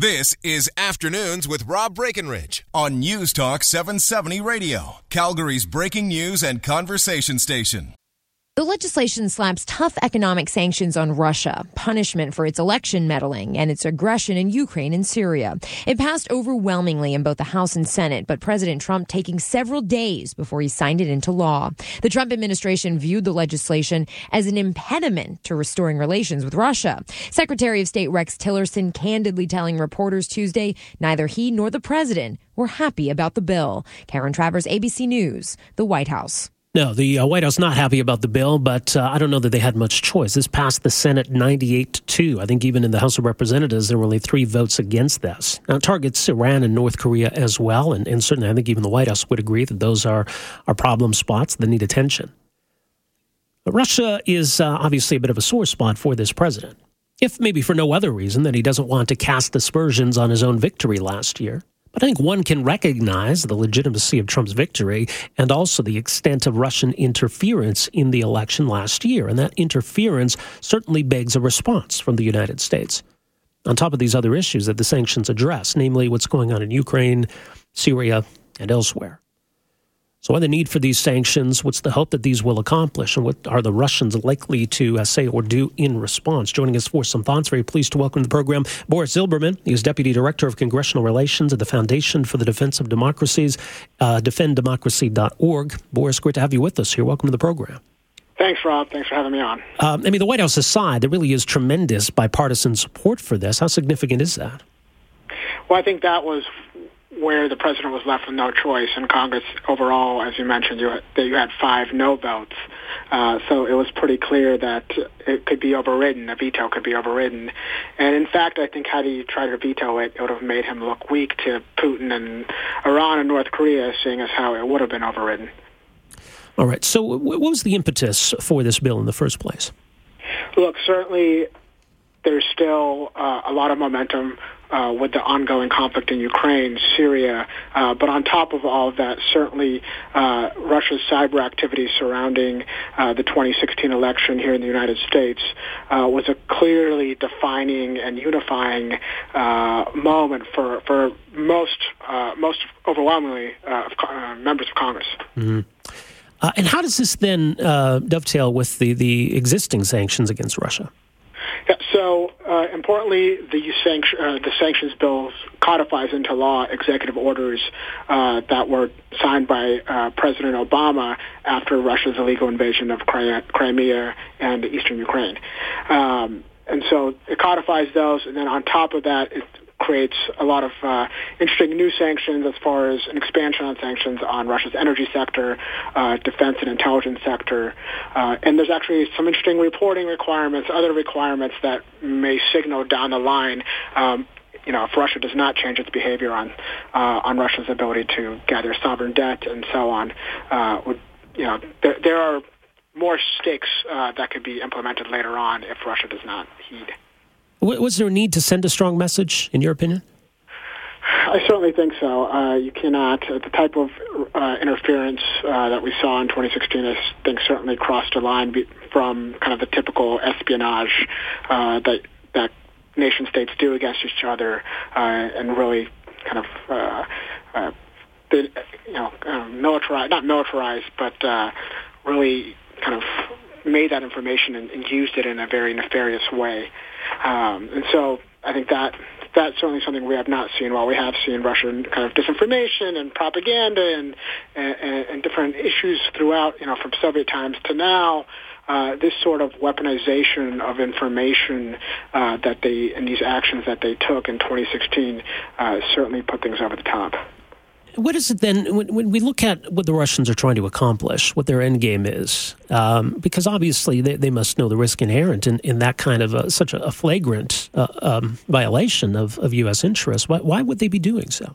This is Afternoons with Rob Breckenridge on News Talk 770 Radio, Calgary's breaking news and conversation station. The legislation slaps tough economic sanctions on Russia, punishment for its election meddling and its aggression in Ukraine and Syria. It passed overwhelmingly in both the House and Senate, but President Trump taking several days before he signed it into law. The Trump administration viewed the legislation as an impediment to restoring relations with Russia. Secretary of State Rex Tillerson candidly telling reporters Tuesday neither he nor the president were happy about the bill. Karen Travers, ABC News, the White House. No, the uh, White House not happy about the bill, but uh, I don't know that they had much choice. This passed the Senate 98 to 2. I think even in the House of Representatives, there were only three votes against this. Now, it targets Iran and North Korea as well, and, and certainly I think even the White House would agree that those are, are problem spots that need attention. But Russia is uh, obviously a bit of a sore spot for this president, if maybe for no other reason than he doesn't want to cast aspersions on his own victory last year. But I think one can recognize the legitimacy of Trump's victory and also the extent of Russian interference in the election last year. And that interference certainly begs a response from the United States. On top of these other issues that the sanctions address, namely what's going on in Ukraine, Syria, and elsewhere. So, what the need for these sanctions? What's the hope that these will accomplish? And what are the Russians likely to uh, say or do in response? Joining us for some thoughts, very pleased to welcome to the program Boris Zilberman. He is Deputy Director of Congressional Relations at the Foundation for the Defense of Democracies, uh, defenddemocracy.org. Boris, great to have you with us here. Welcome to the program. Thanks, Rob. Thanks for having me on. Um, I mean, the White House aside, there really is tremendous bipartisan support for this. How significant is that? Well, I think that was where the president was left with no choice. and Congress, overall, as you mentioned, you had, you had five no votes. Uh, so it was pretty clear that it could be overridden. A veto could be overridden. And in fact, I think had he tried to veto it, it would have made him look weak to Putin and Iran and North Korea, seeing as how it would have been overridden. All right. So, what was the impetus for this bill in the first place? Look, certainly there's still uh, a lot of momentum uh, with the ongoing conflict in Ukraine, Syria, uh, but on top of all of that, certainly uh, Russia's cyber activity surrounding uh, the 2016 election here in the United States uh, was a clearly defining and unifying uh, moment for for most most overwhelmingly members of Congress. Mm-hmm. and how does this then dovetail with the, the existing sanctions against Russia? Importantly, the, uh, the sanctions bill codifies into law executive orders uh, that were signed by uh, President Obama after Russia's illegal invasion of Crimea and eastern Ukraine. Um, and so it codifies those, and then on top of that, it creates a lot of uh, interesting new sanctions as far as an expansion on sanctions on Russia's energy sector, uh, defense and intelligence sector, uh, and there's actually some interesting reporting requirements, other requirements that may signal down the line. Um, you know, if Russia does not change its behavior on uh, on Russia's ability to gather sovereign debt and so on, uh, would you know, there, there are more stakes uh, that could be implemented later on if Russia does not heed. Was there a need to send a strong message, in your opinion? I certainly think so. Uh, you cannot, uh, the type of uh, interference uh, that we saw in 2016, I think certainly crossed a line from kind of the typical espionage uh, that, that nation states do against each other and really kind of, did, you know, militarized, not militarized, but really kind of made that information and, and used it in a very nefarious way. Um, and so I think that that's certainly something we have not seen. While we have seen Russian kind of disinformation and propaganda and, and, and different issues throughout, you know, from Soviet times to now, uh, this sort of weaponization of information uh, that they and these actions that they took in 2016 uh, certainly put things over the top. What is it then when, when, we look at what the Russians are trying to accomplish, what their end game is? Um, because obviously they, they must know the risk inherent in, in that kind of a, such a, flagrant uh, um, violation of, of U.S. interests. Why, why would they be doing so?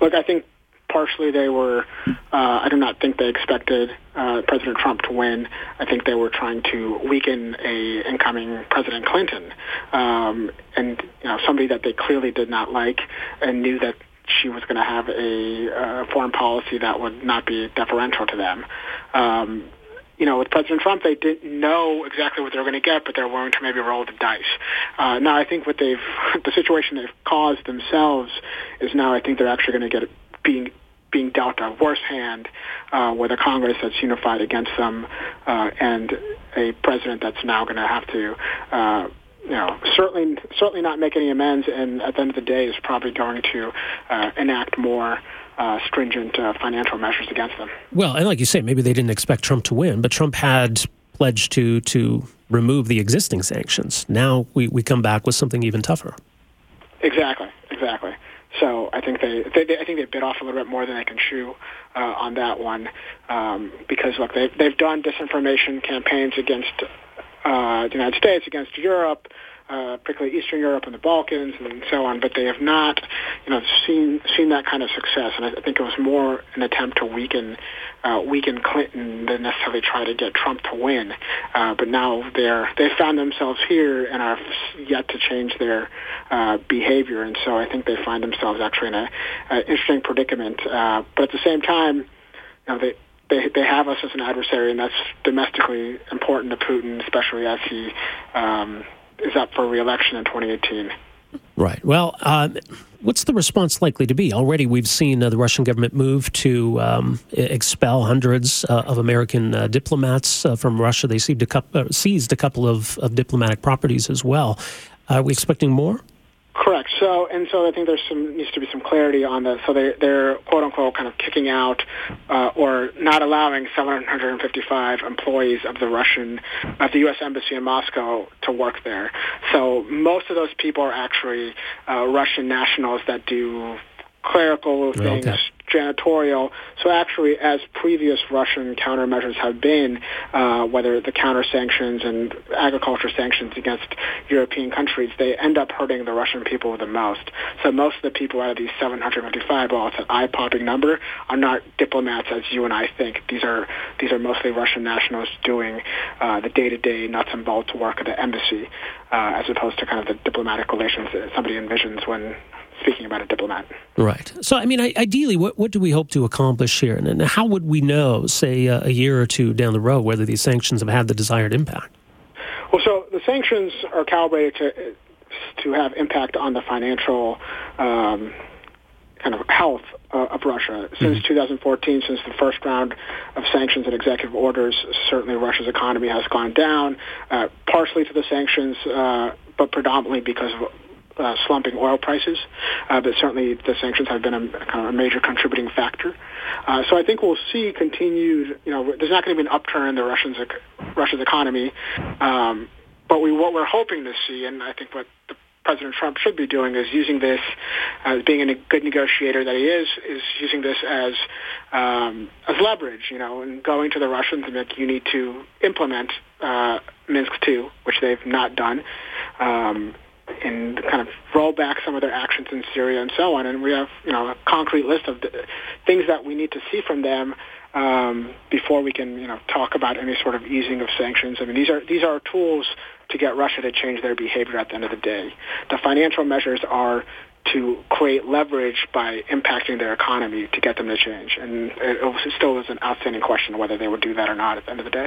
Look, I think partially they were, uh, I do not think they expected uh, President Trump to win. I think they were trying to weaken a incoming President Clinton, um, and you know somebody that they clearly did not like and knew that she was going to have a foreign policy that would not be deferential to them. Um, you know, with President Trump, they didn't know exactly what they were going to get, but they're willing to maybe roll the dice. Uh, now, I think what they've, the situation they've caused themselves is now I think they're actually going to get being being dealt a worse hand uh, with a Congress that's unified against them uh, and a president that's now going to have to. Uh, you know, certainly, certainly not make any amends, and at the end of the day, is probably going to uh, enact more uh, stringent uh, financial measures against them. Well, and like you say, maybe they didn't expect Trump to win, but Trump had pledged to to remove the existing sanctions. Now we, we come back with something even tougher. Exactly, exactly. So I think they, they, they I think they bit off a little bit more than they can chew uh, on that one um, because look they've they've done disinformation campaigns against uh, the United States, against Europe, uh, particularly Eastern Europe and the Balkans and so on, but they have not, you know, seen seen that kind of success. And I think it was more an attempt to weaken uh, weaken Clinton than necessarily try to get Trump to win. Uh, but now they're they found themselves here and are yet to change their uh, behavior, and so I think they find themselves actually in a, a interesting predicament. Uh, but at the same time, you know, they they they have us as an adversary, and that's domestically important to Putin, especially as he um, is up for reelection in 2018. Right. Well, uh, what's the response likely to be? Already, we've seen uh, the Russian government move to um, expel hundreds uh, of American uh, diplomats uh, from Russia. They seized a, couple, uh, seized a couple of, of, diplomatic properties as well. Are we expecting more? Correct. So, and so I think there's some needs to be some clarity on this. So they they're quote unquote kind of kicking out uh, or not allowing 755 employees of the Russian of the U.S. embassy in Moscow to work there. So most of those people are actually uh, Russian nationals that do clerical things, okay janitorial. So actually, as previous Russian countermeasures have been, uh, whether the counter sanctions and agriculture sanctions against European countries, they end up hurting the Russian people the most. So most of the people out of these 755, well, it's an eye-popping number, are not diplomats as you and I think. These are these are mostly Russian nationals doing uh, the day-to-day nuts and bolts work at the embassy, uh, as opposed to kind of the diplomatic relations that somebody envisions when speaking about a diplomat. Right. So, I mean, ideally, what, what do we hope to accomplish here? And, how would we know, say, uh, a year or two down the road, whether these sanctions have had the desired impact? Well, so the sanctions are calibrated to to have impact on the financial um, kind of health uh, of Russia. Since mm-hmm. 2014, since the first round of sanctions and executive orders, certainly Russia's economy has gone down, uh, partially to the sanctions, uh, but predominantly because of uh, slumping oil prices, uh, but certainly the sanctions have been a, kind of a major contributing factor. Uh, so I think we'll see continued. You know, there's not going to be an upturn in the Russians Russia's economy, um, but we what we're hoping to see, and I think what the President Trump should be doing is using this as being a good negotiator that he is, is using this as um, as leverage, you know, and going to the Russians and like you need to implement uh, Minsk two, which they've not done. Um, and kind of roll back some of their actions in Syria and so on. And we have, you know, a concrete list of things that we need to see from them um, before we can, you know, talk about any sort of easing of sanctions. I mean, these are these are tools to get Russia to change their behavior at the end of the day. The financial measures are to create leverage by impacting their economy to get them to change. And it still is an outstanding question whether they would do that or not at the end of the day.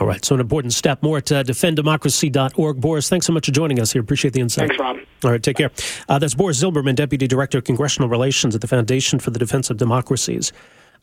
All right, so an important step. More at uh, defenddemocracy.org. Boris, thanks so much for joining us here. Appreciate the insight. Thanks, Rob. All right, take care. Uh, that's Boris Zilberman, Deputy Director of Congressional Relations at the Foundation for the Defense of Democracies.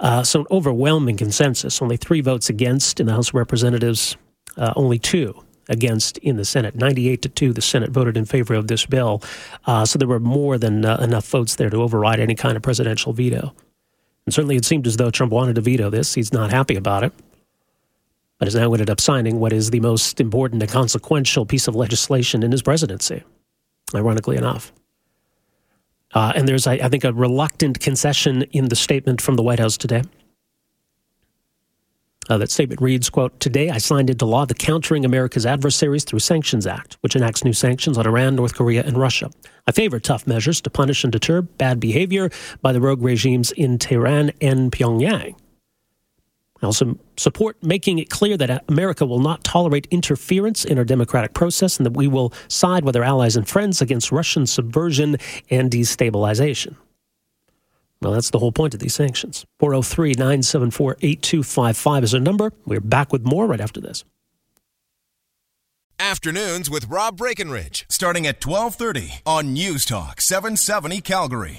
Uh, so, an overwhelming consensus, only three votes against in the House of Representatives, uh, only two against in the Senate. 98 to 2, the Senate voted in favor of this bill. Uh, so, there were more than uh, enough votes there to override any kind of presidential veto. And certainly, it seemed as though Trump wanted to veto this. He's not happy about it but has now ended up signing what is the most important and consequential piece of legislation in his presidency, ironically enough. Uh, and there's, I, I think, a reluctant concession in the statement from the White House today. Uh, that statement reads, quote, Today I signed into law the Countering America's Adversaries Through Sanctions Act, which enacts new sanctions on Iran, North Korea, and Russia. I favor tough measures to punish and deter bad behavior by the rogue regimes in Tehran and Pyongyang. I also support making it clear that America will not tolerate interference in our democratic process and that we will side with our allies and friends against Russian subversion and destabilization. Well, that's the whole point of these sanctions. 403 974 8255 is our number. We're back with more right after this. Afternoons with Rob Breckenridge, starting at 1230 on News Talk 770 Calgary.